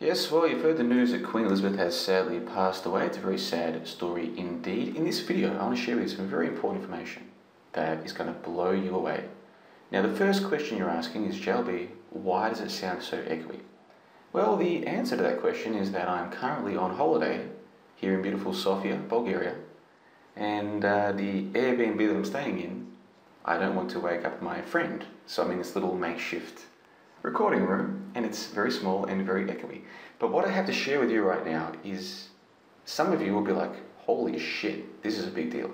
Yes, well, you've heard the news that Queen Elizabeth has sadly passed away. It's a very sad story indeed. In this video, I want to share with you some very important information that is going to blow you away. Now, the first question you're asking is, JLB, why does it sound so echoey? Well, the answer to that question is that I'm currently on holiday here in beautiful Sofia, Bulgaria, and uh, the Airbnb that I'm staying in, I don't want to wake up my friend, so I'm in this little makeshift recording room, and it's very small and very echoey. But what I have to share with you right now is some of you will be like, holy shit, this is a big deal.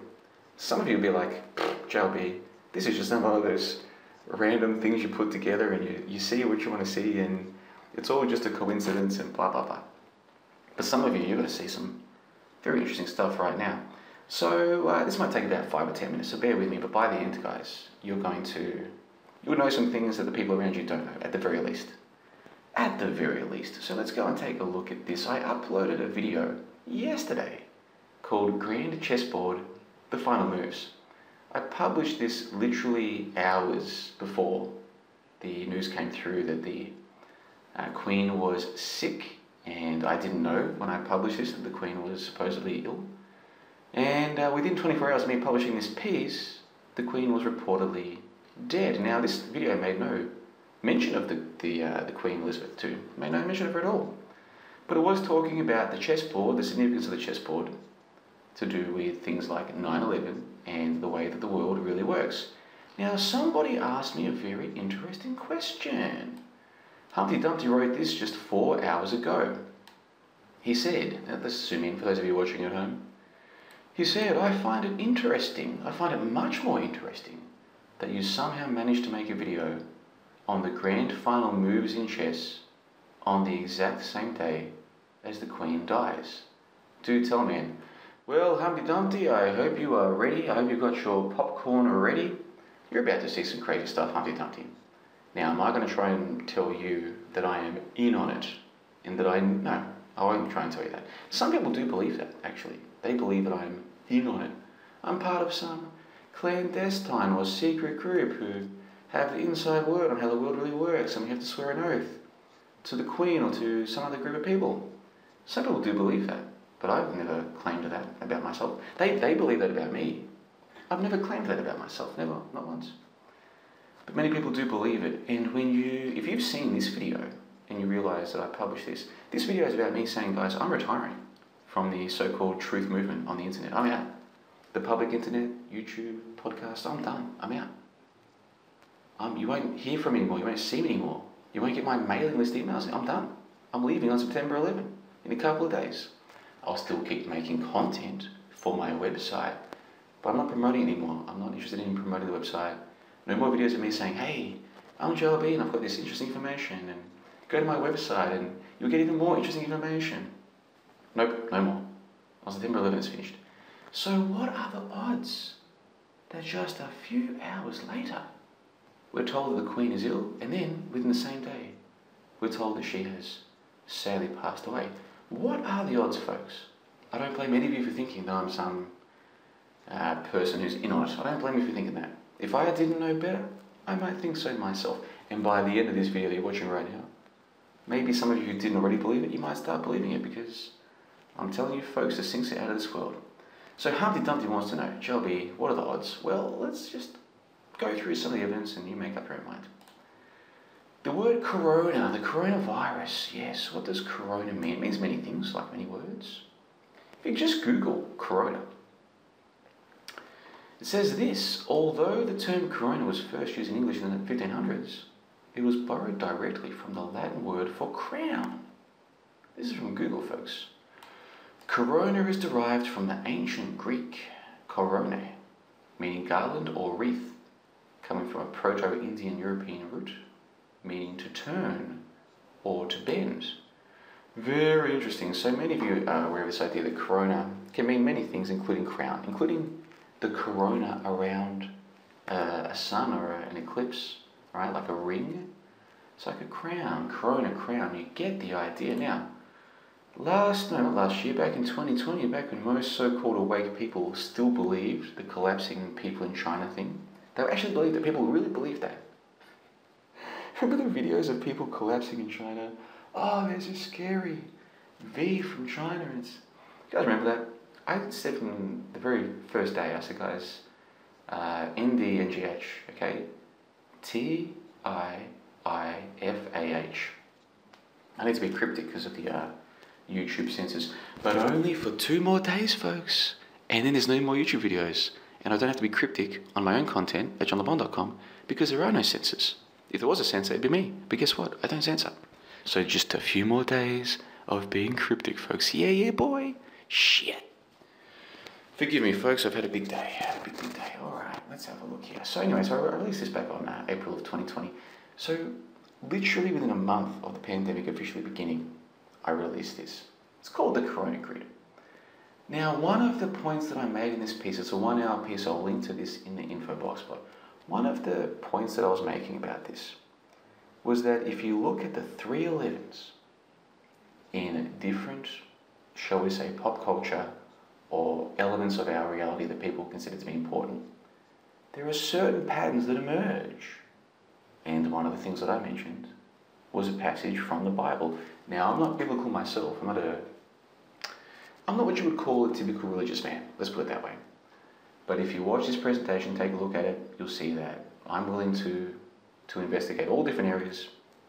Some of you will be like, JLB, this is just one of those random things you put together and you, you see what you want to see and it's all just a coincidence and blah blah blah. But some of you, you're going to see some very interesting stuff right now. So uh, this might take about five or ten minutes, so bear with me. But by the end, guys, you're going to you'll know some things that the people around you don't know, at the very least. At the very least. So let's go and take a look at this. I uploaded a video yesterday called Grand Chessboard: The Final Moves. I published this literally hours before the news came through that the uh, Queen was sick, and I didn't know when I published this that the Queen was supposedly ill. And uh, within 24 hours of me publishing this piece, the Queen was reportedly dead. Now, this video made no mention of the, the, uh, the Queen Elizabeth II, made no mention of her at all. But it was talking about the chessboard, the significance of the chessboard, to do with things like 9 11 and the way that the world really works. Now, somebody asked me a very interesting question. Humpty Dumpty wrote this just four hours ago. He said, let's zoom in for those of you watching at home. He said, I find it interesting, I find it much more interesting that you somehow managed to make a video on the grand final moves in chess on the exact same day as the Queen dies. Do tell me. Well, Humpty Dumpty, I hope you are ready. I hope you've got your popcorn ready. You're about to see some crazy stuff, Humpty Dumpty. Now, am I going to try and tell you that I am in on it and that I. No, I won't try and tell you that. Some people do believe that, actually. They believe that I'm in on it. I'm part of some clandestine or secret group who have the inside word on how the world really works and we have to swear an oath to the Queen or to some other group of people. Some people do believe that, but I've never claimed that about myself. They, they believe that about me. I've never claimed that about myself, never, not once. But many people do believe it, and when you, if you've seen this video and you realise that I published this, this video is about me saying, guys, I'm retiring from the so-called truth movement on the internet. I'm out. The public internet, YouTube, podcast, I'm done. I'm out. Um, you won't hear from me anymore. You won't see me anymore. You won't get my mailing list emails. I'm done. I'm leaving on September 11 in a couple of days. I'll still keep making content for my website, but I'm not promoting anymore. I'm not interested in promoting the website. No more videos of me saying, hey, I'm JLB and I've got this interesting information and go to my website and you'll get even more interesting information. Nope, no more. On September 11th it's finished. So what are the odds that just a few hours later we're told that the Queen is ill and then within the same day we're told that she has sadly passed away? What are the odds, folks? I don't blame any of you for thinking that I'm some uh, person who's in on it. I don't blame you for thinking that. If I didn't know better, I might think so myself. And by the end of this video that you're watching right now, maybe some of you who didn't already believe it, you might start believing it because I'm telling you, folks, the syncs out of this world. So Humpty Dumpty wants to know, JLB, what are the odds? Well, let's just go through some of the evidence and you make up your own mind. The word corona, the coronavirus, yes, what does corona mean? It means many things, like many words. If you just Google corona, it says this although the term corona was first used in English in the 1500s, it was borrowed directly from the Latin word for crown. This is from Google, folks. Corona is derived from the ancient Greek korone, meaning garland or wreath, coming from a Proto Indian European root, meaning to turn or to bend. Very interesting. So many of you are aware of this idea that corona can mean many things, including crown, including the corona around uh, a sun or an eclipse, right? Like a ring. It's like a crown, corona, crown. You get the idea now. Last, no, not last year, back in 2020, back when most so-called awake people still believed the collapsing people in China thing, they actually believed that people really believed that. Remember the videos of people collapsing in China? oh, there's a scary V from China. It's, you guys remember that? I said from the very first day, I said, guys, uh, ND and GH, okay? T I I F A H. I need to be cryptic because of the uh, YouTube censors, but only for two more days, folks. And then there's no more YouTube videos. And I don't have to be cryptic on my own content at johnlebon.com because there are no censors. If there was a censor, it'd be me. But guess what? I don't censor. So just a few more days of being cryptic, folks. Yeah, yeah, boy. Shit. Forgive me, folks. I've had a big day. Had a big, big day. All right, let's have a look here. So, anyway, so I released this back on uh, April of 2020. So, literally within a month of the pandemic officially beginning, I released this. It's called the Corona Grid. Now, one of the points that I made in this piece, it's a one hour piece, I'll link to this in the info box, but one of the points that I was making about this was that if you look at the 311s in different, shall we say, pop culture or elements of our reality that people consider to be important, there are certain patterns that emerge. And one of the things that I mentioned was a passage from the Bible. Now, I'm not biblical myself. I'm not a I'm not what you would call a typical religious man. Let's put it that way. But if you watch this presentation, take a look at it, you'll see that I'm willing to to investigate all different areas.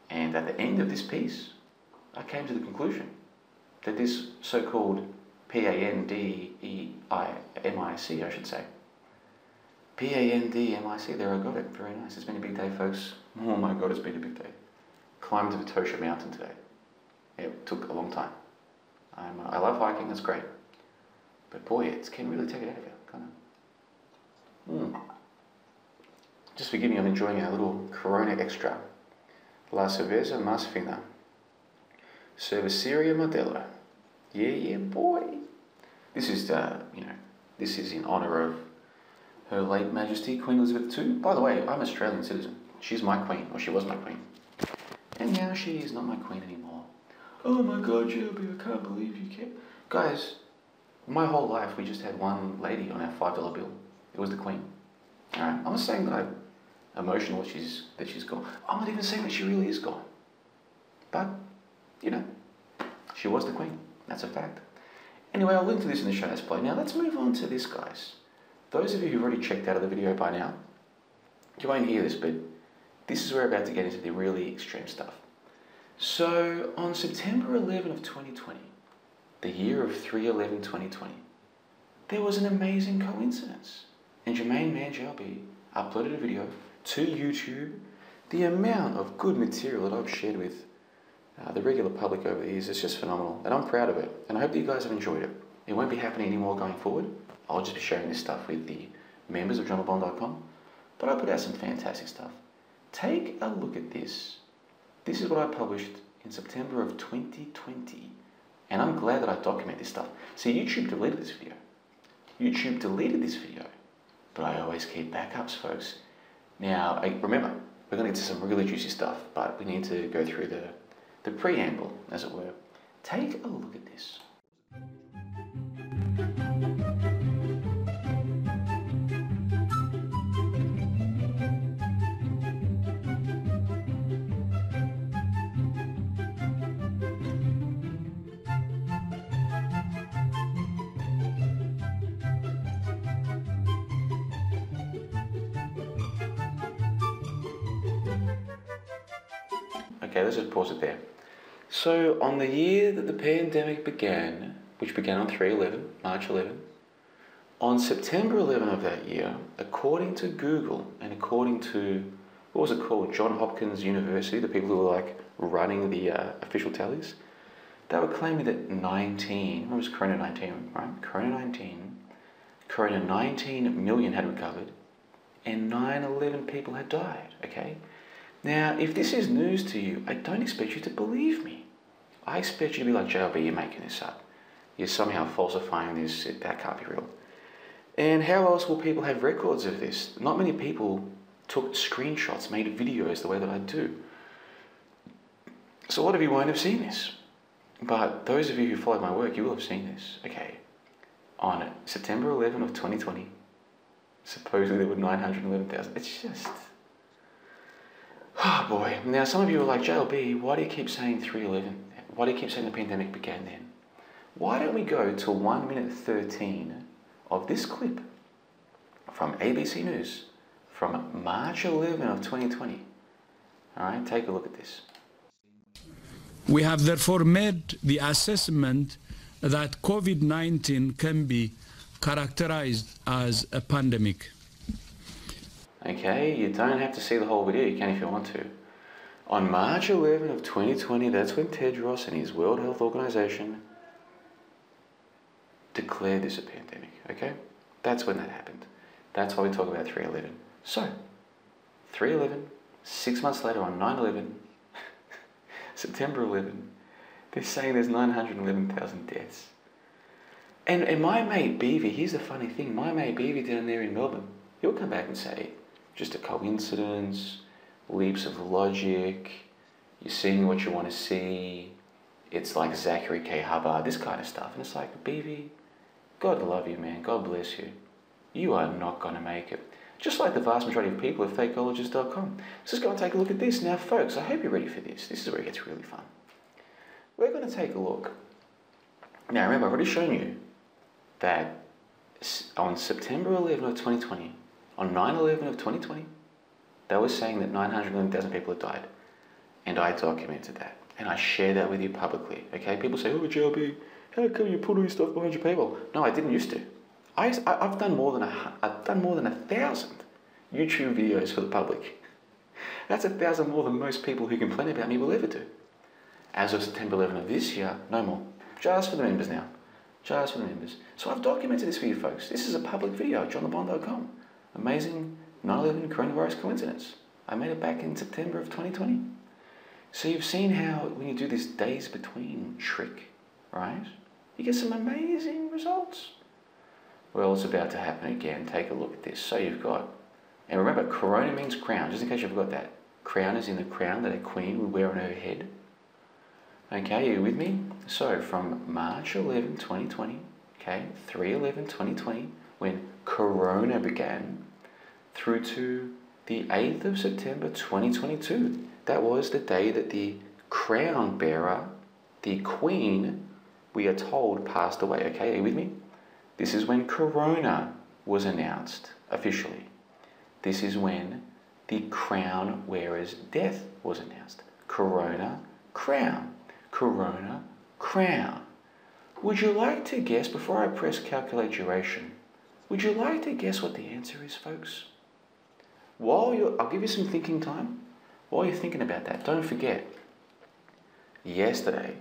And at the end of this piece, I came to the conclusion that this so-called P-A-N-D-E-I-M-I-C, I should say. P-A-N-D-M-I-C, there I got it. Very nice. It's been a big day, folks. Oh my God, it's been a big day. Climbed the Vitosha Mountain today. It took a long time. I'm, uh, I love hiking, it's great. But boy, it can really take it out of you, kind of. Mm. Just forgive me, I'm enjoying a little Corona Extra. La Cerveza Más Fina. Cerveceria Modelo. Yeah, yeah, boy. This is, uh, you know, this is in honour of Her late Majesty Queen Elizabeth II. By the way, I'm Australian citizen. She's my queen, or she was my queen. And now she is not my queen anymore. Oh my god, JLB, I can't believe you can't. Guys, my whole life we just had one lady on our $5 bill. It was the queen. Alright, I'm not saying that I'm emotional that she's, that she's gone. I'm not even saying that she really is gone. But, you know, she was the queen. That's a fact. Anyway, I'll link to this in the show notes below. Now let's move on to this, guys. Those of you who've already checked out of the video by now, you won't hear this, but this is where we're about to get into the really extreme stuff. So, on September 11 of 2020, the year of 311-2020, there was an amazing coincidence. And Jermaine Manjalbi uploaded a video to YouTube. The amount of good material that I've shared with uh, the regular public over the years is just phenomenal. And I'm proud of it. And I hope that you guys have enjoyed it. It won't be happening anymore going forward. I'll just be sharing this stuff with the members of johnlebon.com. But I put out some fantastic stuff. Take a look at this. This is what I published in September of 2020. And I'm glad that I document this stuff. See, YouTube deleted this video. YouTube deleted this video. But I always keep backups, folks. Now, remember, we're going to get to some really juicy stuff, but we need to go through the, the preamble, as it were. Take a look at this. Okay, let's just pause it there. So, on the year that the pandemic began, which began on 311, March 11, on September 11 of that year, according to Google and according to, what was it called, John Hopkins University, the people who were like running the uh, official tallies, they were claiming that 19, what was Corona 19, right? Corona 19, Corona 19 million had recovered and 9 11 people had died, okay? Now, if this is news to you, I don't expect you to believe me. I expect you to be like JLB, you're making this up. You're somehow falsifying this, that can't be real. And how else will people have records of this? Not many people took screenshots, made videos the way that I do. So a lot of you won't have seen this. But those of you who followed my work, you will have seen this. Okay. On September 11 of 2020, supposedly there were 911,000. It's just Oh boy. Now, some of you are like, JLB, why do you keep saying 311? Why do you keep saying the pandemic began then? Why don't we go to 1 minute 13 of this clip from ABC News from March 11 of 2020? All right, take a look at this. We have therefore made the assessment that COVID 19 can be characterized as a pandemic. Okay, you don't have to see the whole video, you can if you want to. On March 11 of 2020, that's when Tedros and his World Health Organization declared this a pandemic, okay? That's when that happened. That's why we talk about 311. So, 311, six months later on 9 11, September 11, they're saying there's 911,000 deaths. And, and my mate Beavy, here's the funny thing my mate Beavy down there in Melbourne, he'll come back and say, just a coincidence, leaps of logic, you're seeing what you want to see, it's like Zachary K. Hubbard, this kind of stuff. And it's like, Beavy, God love you, man, God bless you. You are not going to make it. Just like the vast majority of people at fakeologists.com. Let's just go and take a look at this. Now, folks, I hope you're ready for this. This is where it gets really fun. We're going to take a look. Now, remember, I've already shown you that on September 11 of 2020, on 9 11 of 2020, they were saying that 911,000 people had died. And I documented that. And I share that with you publicly. Okay? People say, oh, JLB, how come you put all your stuff behind your paywall? No, I didn't used to. I, I've done more than a, I've done more than a thousand YouTube videos for the public. That's a thousand more than most people who complain about me will ever do. As of September 11 of this year, no more. Just for the members now. Just for the members. So I've documented this for you folks. This is a public video at. Amazing 9-11 coronavirus coincidence. I made it back in September of 2020. So you've seen how when you do this days between trick, right? You get some amazing results. Well, it's about to happen again. Take a look at this. So you've got, and remember, corona means crown, just in case you forgot that. Crown is in the crown that a queen would wear on her head. Okay, you with me? So from March 11, 2020, okay, 3 11, 2020, when corona began, through to the 8th of September 2022. That was the day that the crown bearer, the queen, we are told passed away. Okay, are you with me? This is when Corona was announced officially. This is when the crown wearer's death was announced. Corona, crown. Corona, crown. Would you like to guess, before I press calculate duration, would you like to guess what the answer is, folks? While you're, I'll give you some thinking time. While you're thinking about that, don't forget, yesterday,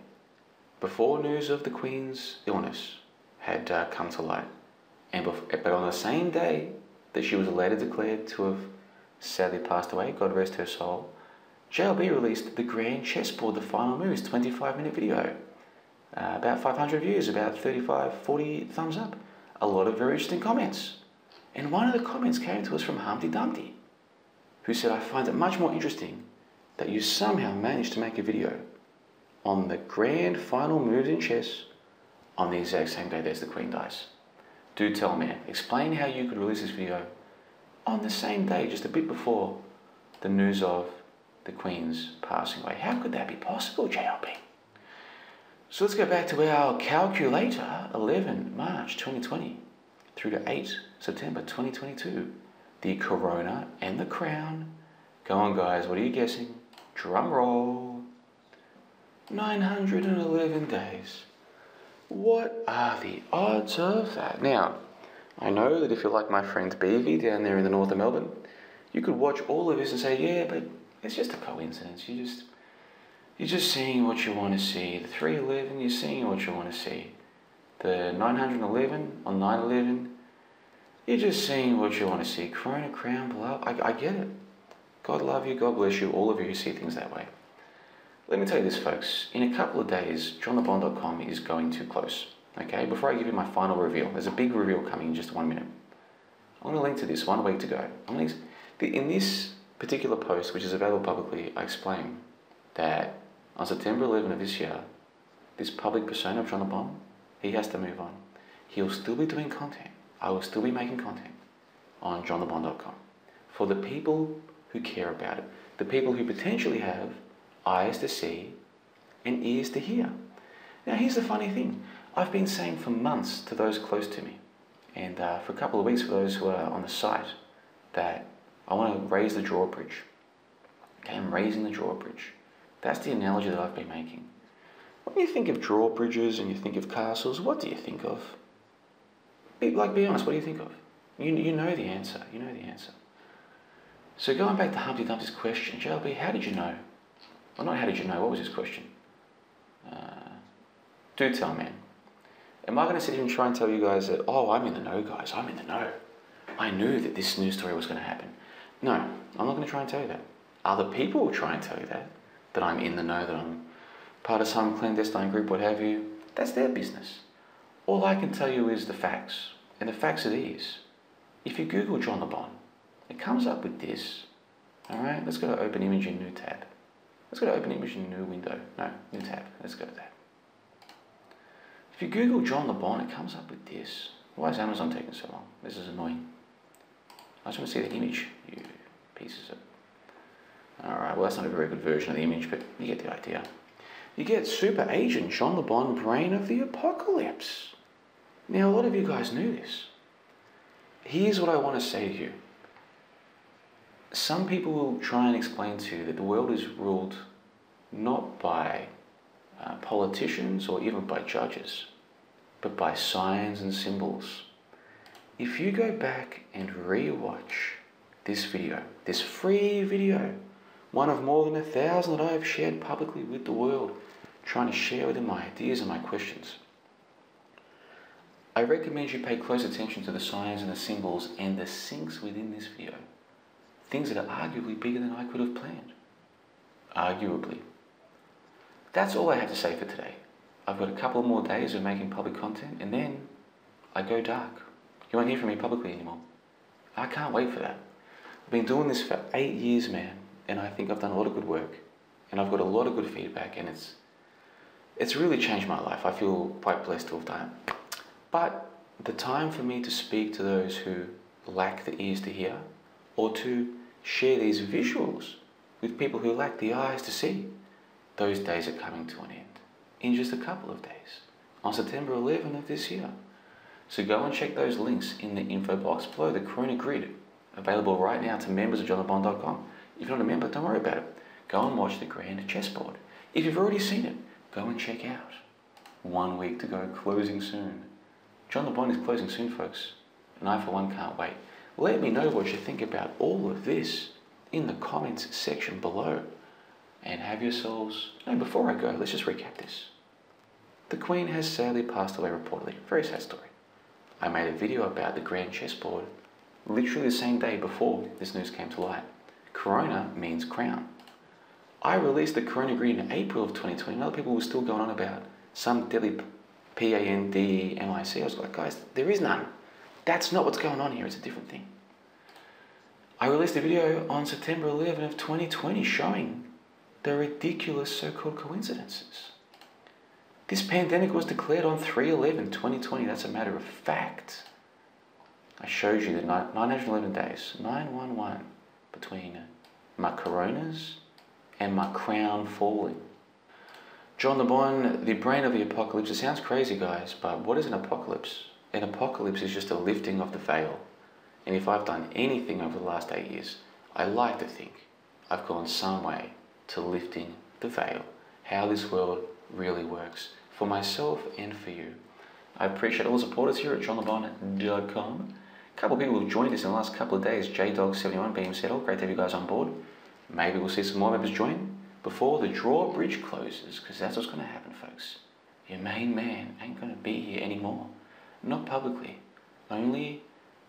before news of the Queen's illness, had uh, come to light. And bef- but on the same day that she was later declared to have sadly passed away, God rest her soul, JLB released the Grand Chessboard, the final moves, 25 minute video. Uh, about 500 views, about 35, 40 thumbs up. A lot of very interesting comments. And one of the comments came to us from Humpty Dumpty, who said, I find it much more interesting that you somehow managed to make a video on the grand final moves in chess on the exact same day as the Queen dies. Do tell me, explain how you could release this video on the same day, just a bit before the news of the Queen's passing away. How could that be possible, JLB? So let's go back to our calculator, 11 March 2020 through to 8 September 2022. The Corona and the Crown. Go on, guys, what are you guessing? Drum roll. 911 days. What are the odds of that? Now, I know that if you're like my friend Beavy down there in the north of Melbourne, you could watch all of this and say, yeah, but it's just a coincidence. You just you're just seeing what you want to see. The 311, you're seeing what you want to see. The 911 on 911, you're just seeing what you want to see. Corona crown below, I, I get it. God love you, God bless you, all of you who see things that way. Let me tell you this, folks. In a couple of days, johnlebon.com is going to close. Okay, before I give you my final reveal, there's a big reveal coming in just one minute. I'm going to link to this one week to go. To, in this particular post, which is available publicly, I explain that on September 11 of this year, this public persona of John Le Bon, he has to move on. He'll still be doing content. I will still be making content on johnlebon.com for the people who care about it, the people who potentially have eyes to see and ears to hear. Now, here's the funny thing I've been saying for months to those close to me, and uh, for a couple of weeks for those who are on the site, that I want to raise the drawbridge. Okay, I'm raising the drawbridge. That's the analogy that I've been making. When you think of drawbridges and you think of castles, what do you think of? Be, like, be honest, what do you think of? You, you know the answer. You know the answer. So going back to Humpty Dumpty's question, JLB, how did you know? Well, not how did you know, what was his question? Uh, do tell, man. Am I going to sit here and try and tell you guys that, oh, I'm in the know, guys, I'm in the know. I knew that this news story was going to happen. No, I'm not going to try and tell you that. Other people will try and tell you that, that I'm in the know, that I'm part of some clandestine group, what have you. That's their business. All I can tell you is the facts. And the facts are these. If you Google John Le Bon, it comes up with this. Alright, let's go to open image in new tab. Let's go to open image in new window. No, new tab. Let's go to that. If you Google John Le Bon, it comes up with this. Why is Amazon taking so long? This is annoying. I just want to see the image, you pieces of... Alright, well that's not a very good version of the image, but you get the idea. You get super agent John Le Bon, brain of the apocalypse. Now, a lot of you guys knew this. Here's what I want to say to you. Some people will try and explain to you that the world is ruled not by uh, politicians or even by judges, but by signs and symbols. If you go back and re-watch this video, this free video, one of more than a thousand that I have shared publicly with the world, trying to share with them my ideas and my questions. I recommend you pay close attention to the signs and the symbols and the syncs within this video. Things that are arguably bigger than I could have planned. Arguably. That's all I have to say for today. I've got a couple more days of making public content and then I go dark. You won't hear from me publicly anymore. I can't wait for that. I've been doing this for eight years, man, and I think I've done a lot of good work. And I've got a lot of good feedback and it's it's really changed my life. I feel quite blessed to have done. But the time for me to speak to those who lack the ears to hear or to share these visuals with people who lack the eyes to see those days are coming to an end in just a couple of days on September 11 of this year. So go and check those links in the info box below the Corona Grid, available right now to members of johnlebon.com. If you're not a member, don't worry about it. Go and watch the Grand Chessboard. If you've already seen it, go and check out. One week to go, closing soon. John Le Bon is closing soon, folks, and I for one can't wait. Let me know what you think about all of this in the comments section below and have yourselves. No, before I go, let's just recap this. The Queen has sadly passed away reportedly. Very sad story. I made a video about the Grand Chessboard literally the same day before this news came to light. Corona means crown. I released the Corona Grid in April of 2020, and other people were still going on about some deadly P-A-N-D-E-M-I-C. I was like, guys, there is none. That's not what's going on here. It's a different thing. I released a video on September 11 of 2020 showing the ridiculous so-called coincidences. This pandemic was declared on 3-11-2020. That's a matter of fact. I showed you the 911 days, 911, between my coronas and my crown falling. John Le Bon, the brain of the apocalypse. It sounds crazy, guys, but what is an apocalypse? An apocalypse is just a lifting of the veil. And if I've done anything over the last eight years, I like to think I've gone some way to lifting the veil, how this world really works, for myself and for you. I appreciate all the supporters here at johnlebon.com. Couple of people have joined us in the last couple of days. JDog71 being settled. Great to have you guys on board. Maybe we'll see some more members join before the drawbridge closes, because that's what's going to happen, folks. Your main man ain't going to be here anymore. Not publicly, only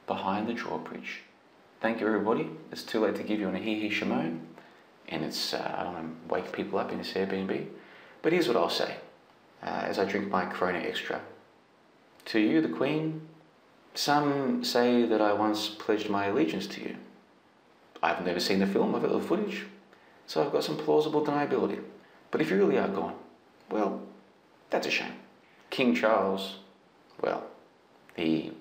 behind the drawbridge. Thank you, everybody. It's too late to give you an hee hee Shimon and it's uh, I don't want to wake people up in this Airbnb. But here's what I'll say uh, as I drink my Corona Extra. To you, the Queen, some say that I once pledged my allegiance to you. I've never seen the film, I've got the footage, so I've got some plausible deniability. But if you really are gone, well, that's a shame. King Charles, well, he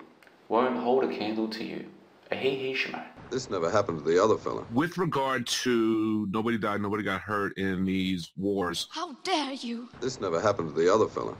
won't hold a candle to you a he he Shemo. This never happened to the other fella. With regard to nobody died, nobody got hurt in these wars. How dare you? This never happened to the other fella.